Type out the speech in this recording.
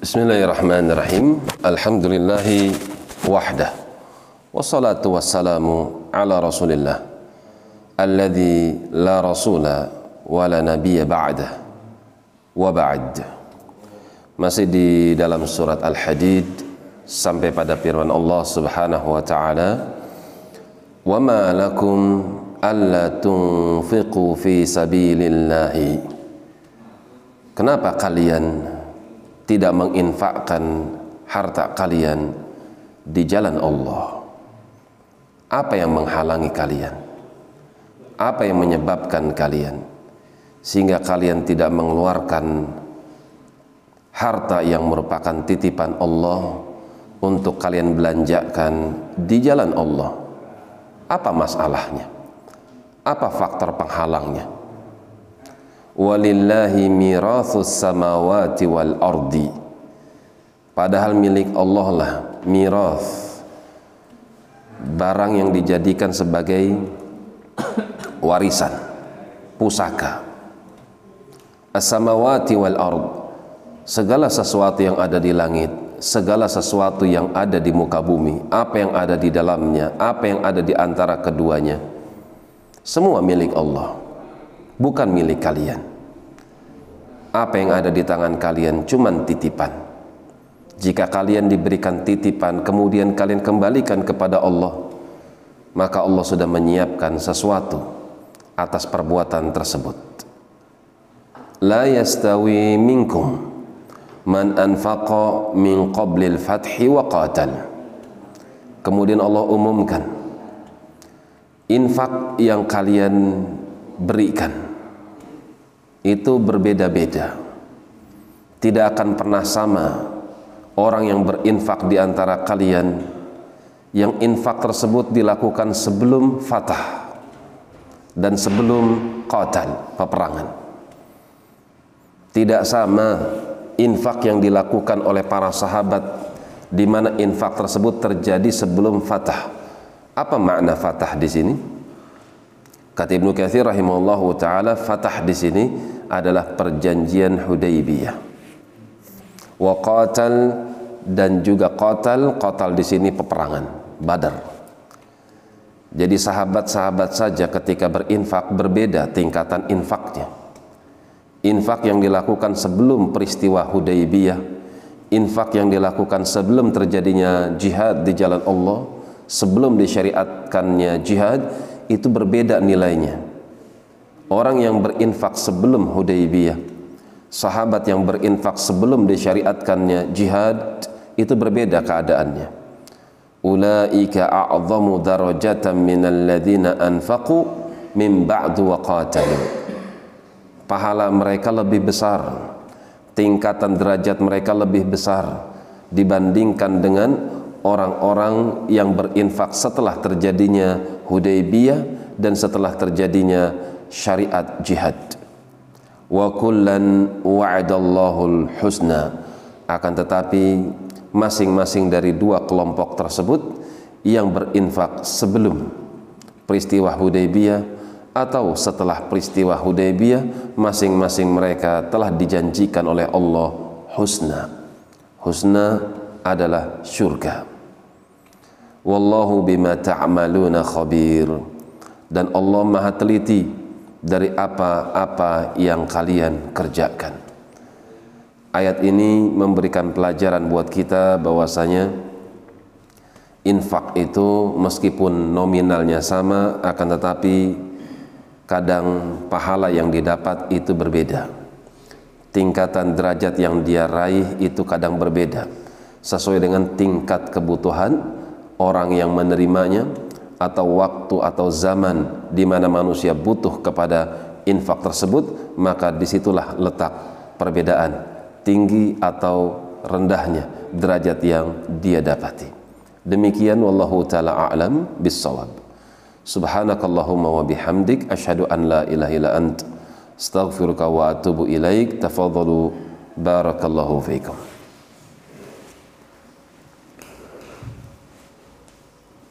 Bismillahirrahmanirrahim. Alhamdulillahi wahdah. Wassalatu wassalamu ala Rasulillah alladhi la rasula wa la nabiyya ba'dah. Wa ba'd. Masih di dalam surat Al-Hadid sampai pada firman Allah Subhanahu wa taala, "Wa ma lakum alla tunfiqu fi sabilillahi." Kenapa kalian tidak menginfakkan harta kalian di jalan Allah. Apa yang menghalangi kalian? Apa yang menyebabkan kalian sehingga kalian tidak mengeluarkan harta yang merupakan titipan Allah untuk kalian belanjakan di jalan Allah? Apa masalahnya? Apa faktor penghalangnya? Walillahi mirathus samawati wal ardi. Padahal milik Allah lah mirath. Barang yang dijadikan sebagai warisan pusaka. As-samawati wal ard. Segala sesuatu yang ada di langit segala sesuatu yang ada di muka bumi apa yang ada di dalamnya apa yang ada di antara keduanya semua milik Allah bukan milik kalian. Apa yang ada di tangan kalian cuma titipan. Jika kalian diberikan titipan, kemudian kalian kembalikan kepada Allah, maka Allah sudah menyiapkan sesuatu atas perbuatan tersebut. La yastawi minkum man anfaqa min qablil fathi wa qatal. Kemudian Allah umumkan infak yang kalian berikan itu berbeda-beda. Tidak akan pernah sama orang yang berinfak di antara kalian yang infak tersebut dilakukan sebelum fatah dan sebelum qatal, peperangan. Tidak sama infak yang dilakukan oleh para sahabat di mana infak tersebut terjadi sebelum fatah. Apa makna fatah di sini? Kata Ibnu Katsir rahimahullahu taala, fatah di sini adalah perjanjian Hudaybiyah. Wa qatal dan juga qatal, qatal di sini peperangan Badar. Jadi sahabat-sahabat saja ketika berinfak berbeda tingkatan infaknya. Infak yang dilakukan sebelum peristiwa Hudaybiyah, infak yang dilakukan sebelum terjadinya jihad di jalan Allah, sebelum disyariatkannya jihad, itu berbeda nilainya. Orang yang berinfak sebelum Hudaybiyah, sahabat yang berinfak sebelum disyariatkannya jihad itu berbeda keadaannya. Ulaika a'zamu darajatan minal ladzina anfaqu min ba'du wa qatalu. Pahala mereka lebih besar, tingkatan derajat mereka lebih besar dibandingkan dengan orang-orang yang berinfak setelah terjadinya Hudaybiyah dan setelah terjadinya syariat jihad. Wa kullan wa'adallahu husna. Akan tetapi masing-masing dari dua kelompok tersebut yang berinfak sebelum peristiwa Hudaybiyah atau setelah peristiwa Hudaybiyah masing-masing mereka telah dijanjikan oleh Allah husna. Husna adalah syurga wallahu bima ta'maluna khabir. Dan Allah maha teliti dari apa-apa yang kalian kerjakan. Ayat ini memberikan pelajaran buat kita bahwasanya infak itu meskipun nominalnya sama akan tetapi kadang pahala yang didapat itu berbeda. Tingkatan derajat yang dia raih itu kadang berbeda. Sesuai dengan tingkat kebutuhan orang yang menerimanya atau waktu atau zaman di mana manusia butuh kepada infak tersebut maka di situlah letak perbedaan tinggi atau rendahnya derajat yang dia dapati. Demikian wallahu taala a'lam bissawab subhanakallahumma wa bihamdik asyhadu an la ilaha illa ant astaghfiruka wa atubu ilaik tafadhalu barakallahu fiikum